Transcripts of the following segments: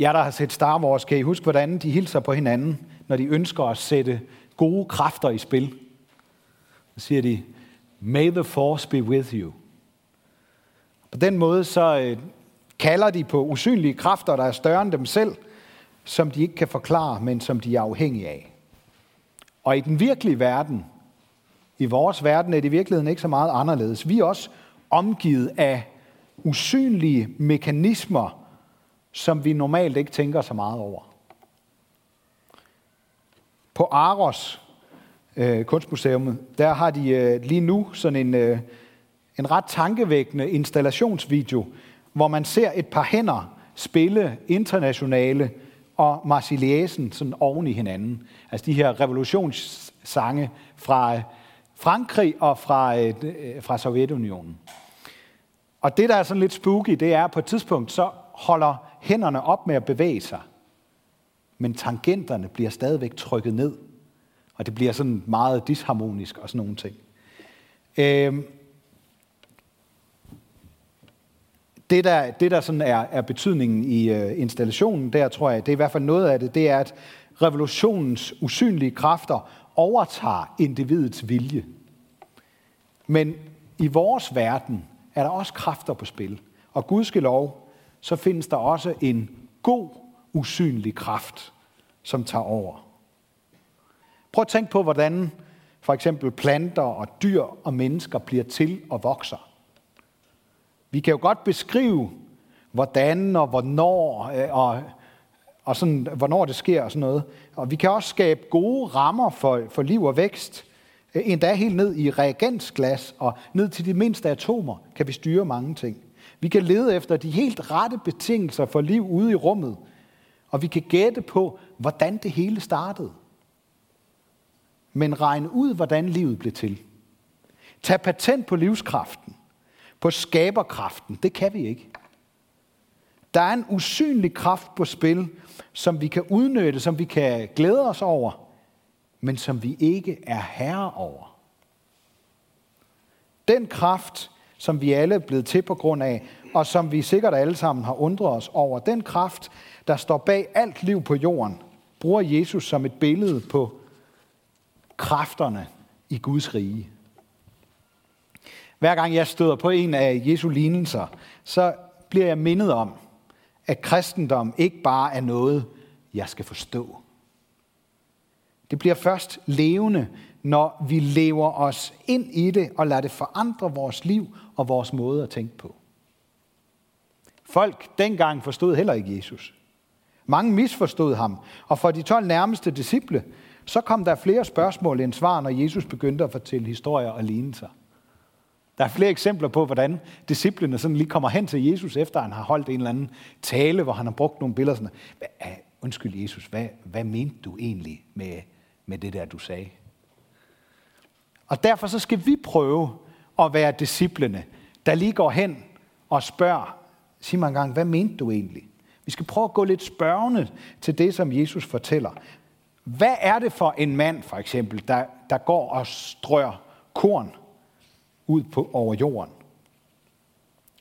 jer, der har set Star Wars, kan I huske, hvordan de hilser på hinanden, når de ønsker at sætte gode kræfter i spil? Så siger de, May the force be with you. På den måde så øh, kalder de på usynlige kræfter, der er større end dem selv, som de ikke kan forklare, men som de er afhængige af. Og i den virkelige verden, i vores verden, er det i virkeligheden ikke så meget anderledes. Vi er også omgivet af usynlige mekanismer, som vi normalt ikke tænker så meget over. På Aros øh, Kunstmuseum, der har de øh, lige nu sådan en, øh, en ret tankevækkende installationsvideo, hvor man ser et par hænder spille internationale og Marsiliesen sådan oven i hinanden. Altså de her revolutionssange fra øh, Frankrig og fra, øh, øh, fra Sovjetunionen. Og det, der er sådan lidt spooky, det er, at på et tidspunkt, så holder hænderne op med at bevæge sig. Men tangenterne bliver stadigvæk trykket ned. Og det bliver sådan meget disharmonisk og sådan nogle ting. Øhm, det, der, det, der sådan er, er betydningen i øh, installationen, der tror jeg, det er i hvert fald noget af det, det er, at revolutionens usynlige kræfter overtager individets vilje. Men i vores verden er der også kræfter på spil. Og gudskelov, så findes der også en god, usynlig kraft, som tager over. Prøv at tænke på, hvordan for eksempel planter og dyr og mennesker bliver til og vokser. Vi kan jo godt beskrive, hvordan og hvornår, øh, og, og sådan, hvornår det sker og sådan noget. Og vi kan også skabe gode rammer for, for liv og vækst. Øh, endda helt ned i reagensglas og ned til de mindste atomer kan vi styre mange ting. Vi kan lede efter de helt rette betingelser for liv ude i rummet. Og vi kan gætte på, hvordan det hele startede. Men regne ud, hvordan livet blev til. Tag patent på livskraften, på skaberkraften. Det kan vi ikke. Der er en usynlig kraft på spil, som vi kan udnytte, som vi kan glæde os over, men som vi ikke er herre over. Den kraft, som vi alle er blevet til på grund af, og som vi sikkert alle sammen har undret os over, den kraft, der står bag alt liv på jorden, bruger Jesus som et billede på kræfterne i Guds rige. Hver gang jeg støder på en af Jesu lignelser, så bliver jeg mindet om, at kristendom ikke bare er noget, jeg skal forstå. Det bliver først levende, når vi lever os ind i det og lader det forandre vores liv og vores måde at tænke på. Folk dengang forstod heller ikke Jesus. Mange misforstod ham, og for de 12 nærmeste disciple, så kom der flere spørgsmål end svar, når Jesus begyndte at fortælle historier og lignelser. Der er flere eksempler på, hvordan disciplene sådan lige kommer hen til Jesus, efter han har holdt en eller anden tale, hvor han har brugt nogle billeder. Sådan, ah, undskyld Jesus, hvad, hvad mente du egentlig med, med det der, du sagde? Og derfor så skal vi prøve at være disciplene, der lige går hen og spørger, sig mig engang, hvad mente du egentlig? Vi skal prøve at gå lidt spørgende til det, som Jesus fortæller. Hvad er det for en mand, for eksempel, der, der går og strør korn ud på, over jorden?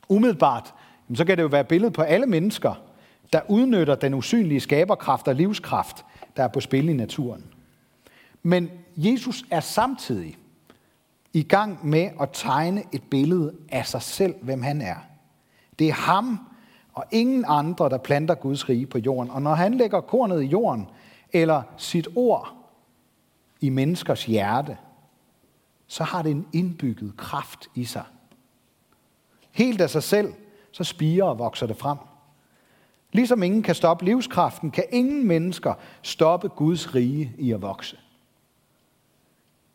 Umiddelbart, så kan det jo være billedet på alle mennesker, der udnytter den usynlige skaberkraft og livskraft, der er på spil i naturen. Men Jesus er samtidig i gang med at tegne et billede af sig selv, hvem han er. Det er ham og ingen andre, der planter Guds rige på jorden. Og når han lægger kornet i jorden, eller sit ord i menneskers hjerte, så har det en indbygget kraft i sig. Helt af sig selv, så spiger og vokser det frem. Ligesom ingen kan stoppe livskraften, kan ingen mennesker stoppe Guds rige i at vokse.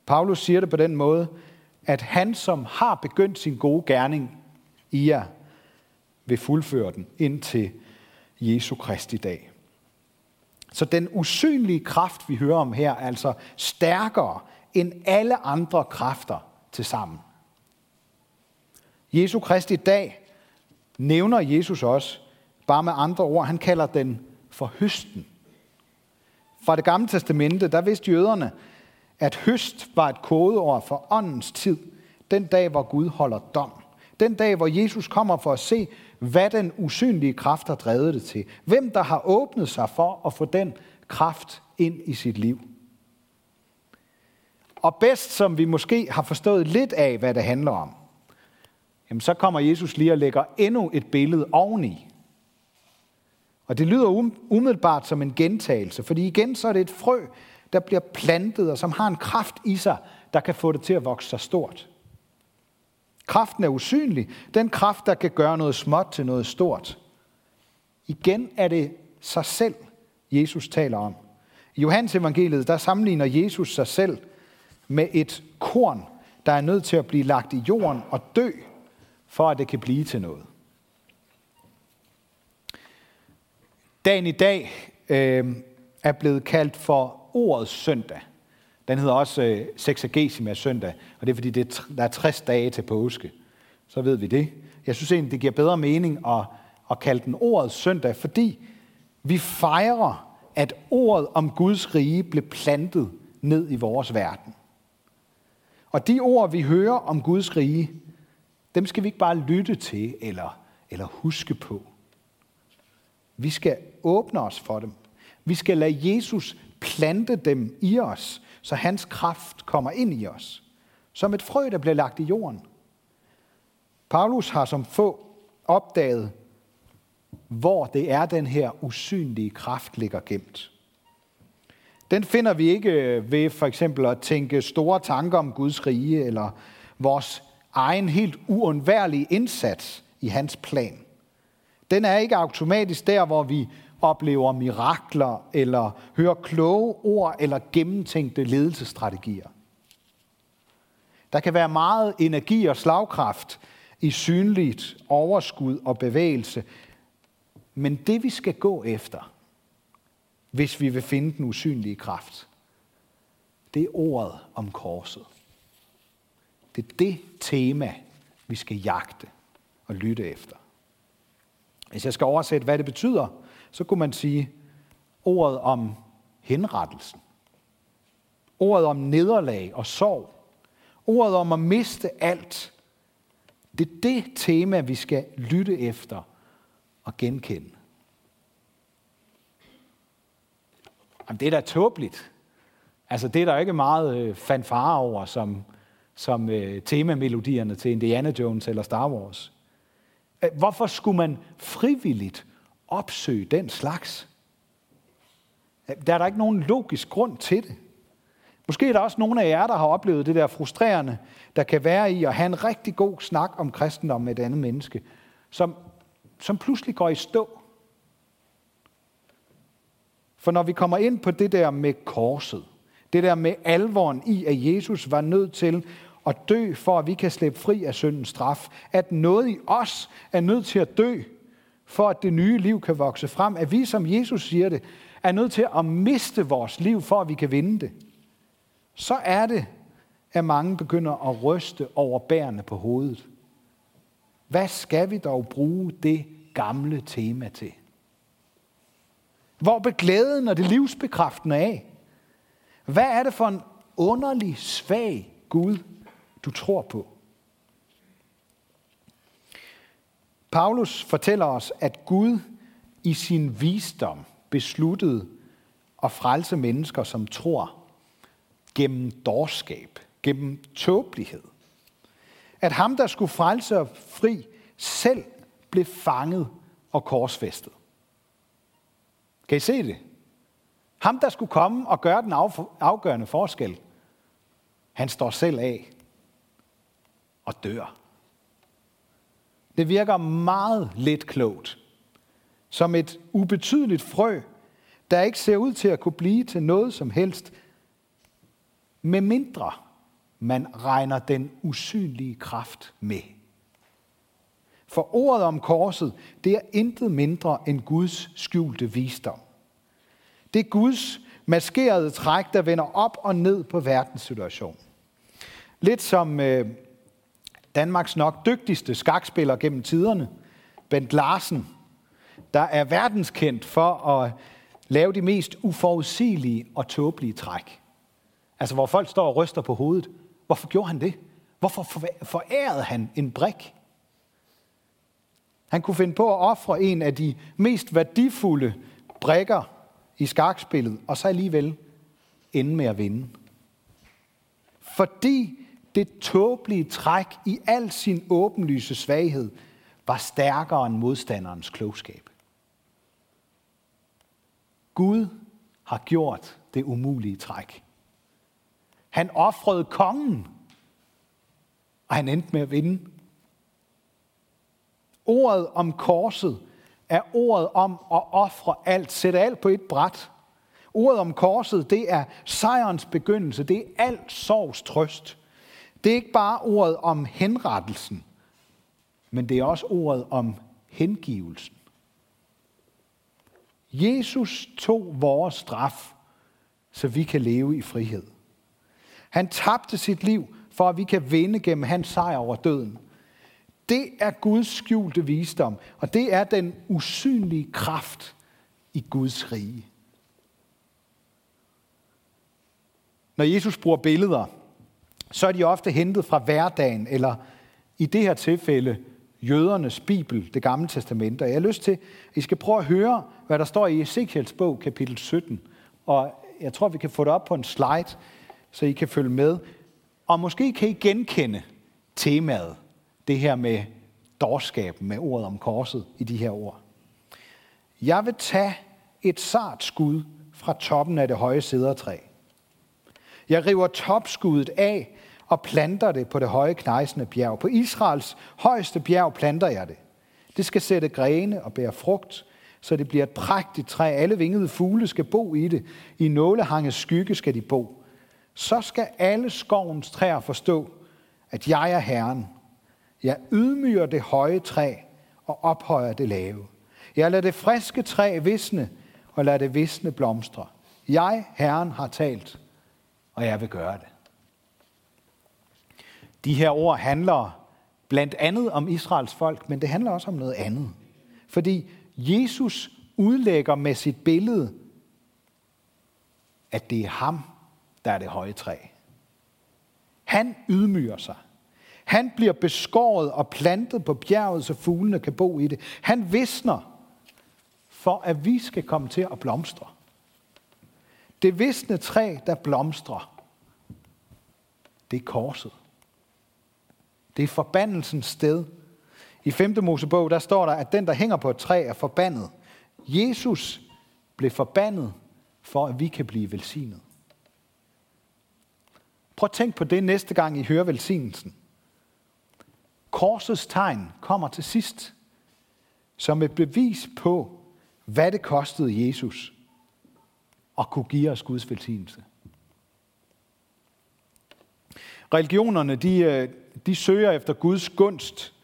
Paulus siger det på den måde, at han, som har begyndt sin gode gerning i jer, vil fuldføre den indtil Jesu Kristi dag. Så den usynlige kraft, vi hører om her, er altså stærkere end alle andre kræfter til sammen. Jesu Kristi dag nævner Jesus også, bare med andre ord, han kalder den for høsten. Fra det gamle testamente, der vidste jøderne, at høst var et kodeord for åndens tid, den dag, hvor Gud holder dom. Den dag, hvor Jesus kommer for at se, hvad den usynlige kraft har drevet det til. Hvem der har åbnet sig for at få den kraft ind i sit liv. Og bedst som vi måske har forstået lidt af, hvad det handler om, jamen så kommer Jesus lige og lægger endnu et billede oveni. Og det lyder um-, umiddelbart som en gentagelse, fordi igen så er det et frø, der bliver plantet, og som har en kraft i sig, der kan få det til at vokse sig stort. Kraften er usynlig. Den kraft, der kan gøre noget småt til noget stort. Igen er det sig selv, Jesus taler om. I Johannes evangeliet, der sammenligner Jesus sig selv med et korn, der er nødt til at blive lagt i jorden og dø, for at det kan blive til noget. Dagen i dag øh, er blevet kaldt for ordets søndag. Den hedder også øh, Sexagesima søndag, og det er fordi, det er, der er 60 dage til påske. Så ved vi det. Jeg synes egentlig, det giver bedre mening at, at kalde den ordets søndag, fordi vi fejrer, at ordet om Guds rige blev plantet ned i vores verden. Og de ord, vi hører om Guds rige, dem skal vi ikke bare lytte til eller, eller huske på. Vi skal åbne os for dem. Vi skal lade Jesus plante dem i os, så hans kraft kommer ind i os. Som et frø, der bliver lagt i jorden. Paulus har som få opdaget, hvor det er, den her usynlige kraft ligger gemt. Den finder vi ikke ved for eksempel at tænke store tanker om Guds rige, eller vores egen helt uundværlige indsats i hans plan. Den er ikke automatisk der, hvor vi oplever mirakler, eller hører kloge ord, eller gennemtænkte ledelsesstrategier. Der kan være meget energi og slagkraft i synligt overskud og bevægelse, men det vi skal gå efter, hvis vi vil finde den usynlige kraft, det er ordet om korset. Det er det tema, vi skal jagte og lytte efter. Hvis jeg skal oversætte, hvad det betyder, så kunne man sige ordet om henrettelsen. Ordet om nederlag og sorg. Ordet om at miste alt. Det er det tema, vi skal lytte efter og genkende. Jamen, det er da tåbeligt. Altså, det er der ikke meget øh, fanfare over, som, som øh, temamelodierne til Indiana Jones eller Star Wars. Hvorfor skulle man frivilligt opsøge den slags? Der er der ikke nogen logisk grund til det. Måske er der også nogle af jer, der har oplevet det der frustrerende, der kan være i at have en rigtig god snak om kristendom med et andet menneske, som, som pludselig går i stå. For når vi kommer ind på det der med korset, det der med alvoren i, at Jesus var nødt til at dø, for at vi kan slippe fri af syndens straf. At noget i os er nødt til at dø, for at det nye liv kan vokse frem. At vi, som Jesus siger det, er nødt til at miste vores liv, for at vi kan vinde det. Så er det, at mange begynder at ryste over bærene på hovedet. Hvad skal vi dog bruge det gamle tema til? Hvor blev glæden og det livsbekræftende af? Hvad er det for en underlig, svag Gud, du tror på? Paulus fortæller os, at Gud i sin visdom besluttede at frelse mennesker, som tror gennem dårskab, gennem tåbelighed. At ham, der skulle frelse og fri, selv blev fanget og korsfæstet. Kan I se det? Ham, der skulle komme og gøre den afgørende forskel, han står selv af og dør. Det virker meget lidt klogt. Som et ubetydeligt frø, der ikke ser ud til at kunne blive til noget som helst, med mindre man regner den usynlige kraft med. For ordet om korset, det er intet mindre end Guds skjulte visdom. Det er Guds maskerede træk, der vender op og ned på verdenssituationen. Lidt som øh, Danmarks nok dygtigste skakspiller gennem tiderne, Bent Larsen, der er verdenskendt for at lave de mest uforudsigelige og tåbelige træk. Altså hvor folk står og ryster på hovedet. Hvorfor gjorde han det? Hvorfor forærede han en brik? Han kunne finde på at ofre en af de mest værdifulde brikker i skakspillet, og så alligevel ende med at vinde. Fordi det tåbelige træk i al sin åbenlyse svaghed var stærkere end modstanderens klogskab. Gud har gjort det umulige træk. Han offrede kongen, og han endte med at vinde. Ordet om korset er ordet om at ofre alt, sætte alt på et bræt. Ordet om korset, det er sejrens begyndelse, det er alt sorgs trøst. Det er ikke bare ordet om henrettelsen, men det er også ordet om hengivelsen. Jesus tog vores straf, så vi kan leve i frihed. Han tabte sit liv, for at vi kan vinde gennem hans sejr over døden. Det er Guds skjulte visdom, og det er den usynlige kraft i Guds rige. Når Jesus bruger billeder, så er de ofte hentet fra hverdagen, eller i det her tilfælde jødernes bibel, det gamle testamente. Og jeg har lyst til, at I skal prøve at høre, hvad der står i Ezekiels bog, kapitel 17. Og jeg tror, vi kan få det op på en slide, så I kan følge med. Og måske kan I genkende temaet, det her med dårskaben, med ordet om korset i de her ord. Jeg vil tage et sart skud fra toppen af det høje sædertræ. Jeg river topskuddet af og planter det på det høje knejsende bjerg. På Israels højeste bjerg planter jeg det. Det skal sætte grene og bære frugt, så det bliver et prægtigt træ. Alle vingede fugle skal bo i det. I nålehanges skygge skal de bo. Så skal alle skovens træer forstå, at jeg er Herren. Jeg ydmyger det høje træ og ophøjer det lave. Jeg lader det friske træ visne og lader det visne blomstre. Jeg, Herren, har talt, og jeg vil gøre det. De her ord handler blandt andet om Israels folk, men det handler også om noget andet. Fordi Jesus udlægger med sit billede, at det er ham, der er det høje træ. Han ydmyger sig. Han bliver beskåret og plantet på bjerget, så fuglene kan bo i det. Han visner, for at vi skal komme til at blomstre. Det visne træ, der blomstrer, det er korset. Det er forbandelsens sted. I 5. Mosebog, der står der, at den, der hænger på et træ, er forbandet. Jesus blev forbandet, for at vi kan blive velsignet. Prøv at tænk på det næste gang, I hører velsignelsen. Korsets tegn kommer til sidst som et bevis på, hvad det kostede Jesus at kunne give os Guds velsignelse. Religionerne, de, øh, de søger efter Guds gunst,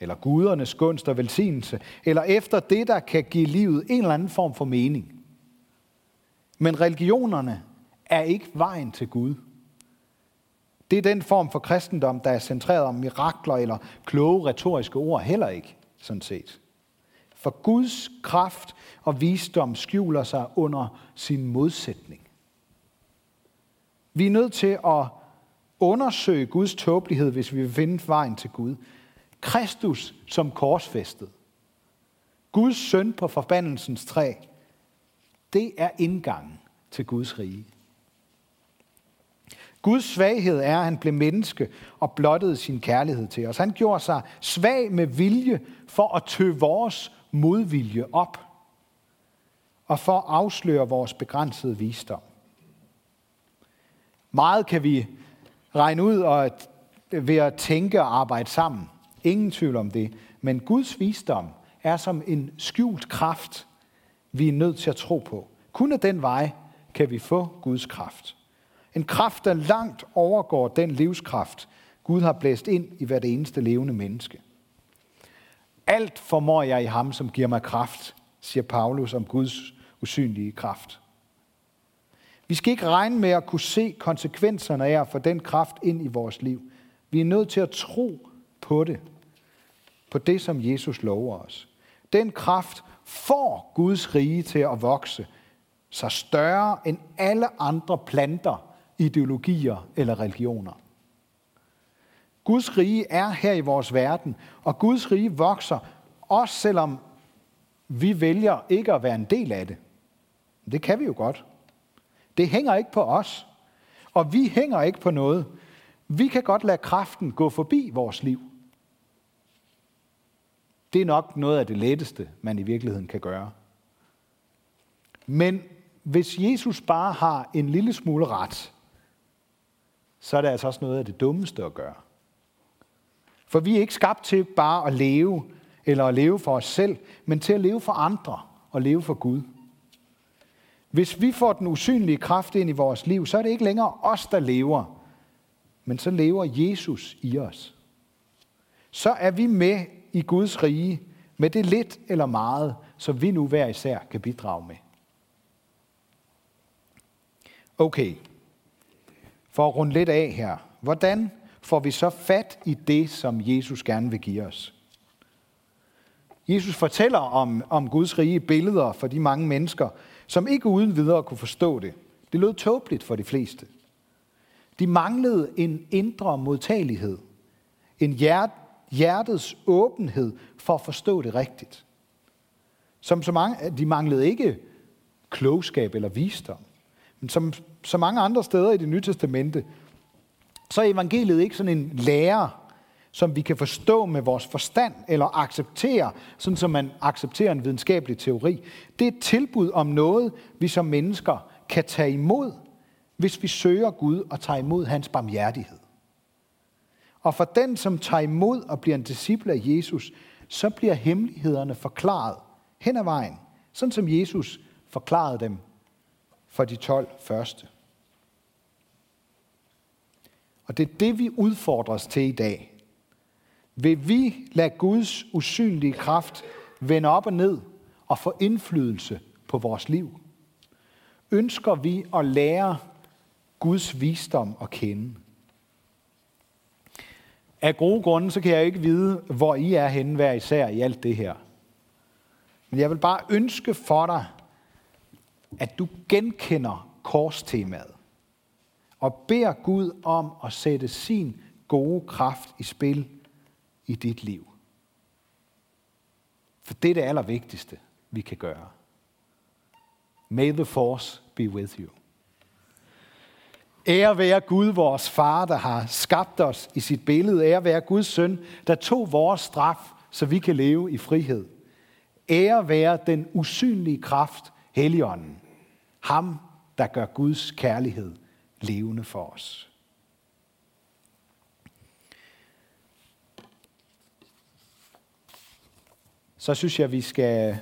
eller gudernes gunst og velsignelse, eller efter det, der kan give livet en eller anden form for mening. Men religionerne er ikke vejen til Gud. Det er den form for kristendom, der er centreret om mirakler eller kloge retoriske ord, heller ikke, sådan set. For Guds kraft og visdom skjuler sig under sin modsætning. Vi er nødt til at undersøge Guds tåbelighed, hvis vi vil finde vejen til Gud. Kristus som korsfæstet. Guds søn på forbandelsens træ. Det er indgangen til Guds rige. Guds svaghed er, at han blev menneske og blottede sin kærlighed til os. Han gjorde sig svag med vilje for at tø vores modvilje op og for at afsløre vores begrænsede visdom. Meget kan vi regne ud og ved at tænke og arbejde sammen. Ingen tvivl om det. Men Guds visdom er som en skjult kraft, vi er nødt til at tro på. Kun af den vej kan vi få Guds kraft. En kraft, der langt overgår den livskraft, Gud har blæst ind i hvert eneste levende menneske. Alt formår jeg i ham, som giver mig kraft, siger Paulus om Guds usynlige kraft. Vi skal ikke regne med at kunne se konsekvenserne af at få den kraft ind i vores liv. Vi er nødt til at tro på det. På det, som Jesus lover os. Den kraft får Guds rige til at vokse så større end alle andre planter, ideologier eller religioner. Guds rige er her i vores verden, og Guds rige vokser Også selvom vi vælger ikke at være en del af det. Det kan vi jo godt. Det hænger ikke på os. Og vi hænger ikke på noget. Vi kan godt lade kraften gå forbi vores liv. Det er nok noget af det letteste, man i virkeligheden kan gøre. Men hvis Jesus bare har en lille smule ret, så er det altså også noget af det dummeste at gøre. For vi er ikke skabt til bare at leve, eller at leve for os selv, men til at leve for andre og leve for Gud. Hvis vi får den usynlige kraft ind i vores liv, så er det ikke længere os, der lever, men så lever Jesus i os. Så er vi med i Guds rige med det lidt eller meget, som vi nu hver især kan bidrage med. Okay, for at runde lidt af her. Hvordan får vi så fat i det, som Jesus gerne vil give os? Jesus fortæller om, om Guds rige billeder for de mange mennesker, som ikke uden videre kunne forstå det. Det lød tåbeligt for de fleste. De manglede en indre modtagelighed, en hjert, hjertets åbenhed for at forstå det rigtigt. Som så mange, de manglede ikke klogskab eller visdom. Men som så mange andre steder i det nye testamente, så er evangeliet ikke sådan en lærer, som vi kan forstå med vores forstand eller acceptere, sådan som man accepterer en videnskabelig teori. Det er et tilbud om noget, vi som mennesker kan tage imod, hvis vi søger Gud og tager imod hans barmhjertighed. Og for den, som tager imod og bliver en disciple af Jesus, så bliver hemmelighederne forklaret hen ad vejen, sådan som Jesus forklarede dem for de 12 første. Og det er det, vi udfordres til i dag. Vil vi lade Guds usynlige kraft vende op og ned og få indflydelse på vores liv? Ønsker vi at lære Guds visdom at kende? Af gode grunde, så kan jeg ikke vide, hvor I er henne hver især i alt det her. Men jeg vil bare ønske for dig, at du genkender korstemaet og beder Gud om at sætte sin gode kraft i spil i dit liv. For det er det allervigtigste, vi kan gøre. May the force be with you. Ære være Gud, vores far, der har skabt os i sit billede. Ære være Guds søn, der tog vores straf, så vi kan leve i frihed. Ære være den usynlige kraft, Helligånden. Ham, der gør Guds kærlighed levende for os. Så synes jeg, vi skal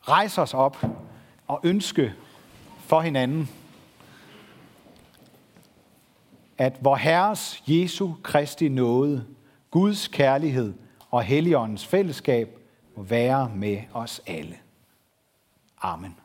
rejse os op og ønske for hinanden, at vor Herres Jesu Kristi nåde, Guds kærlighed og Helligåndens fællesskab må være med os alle. Amen.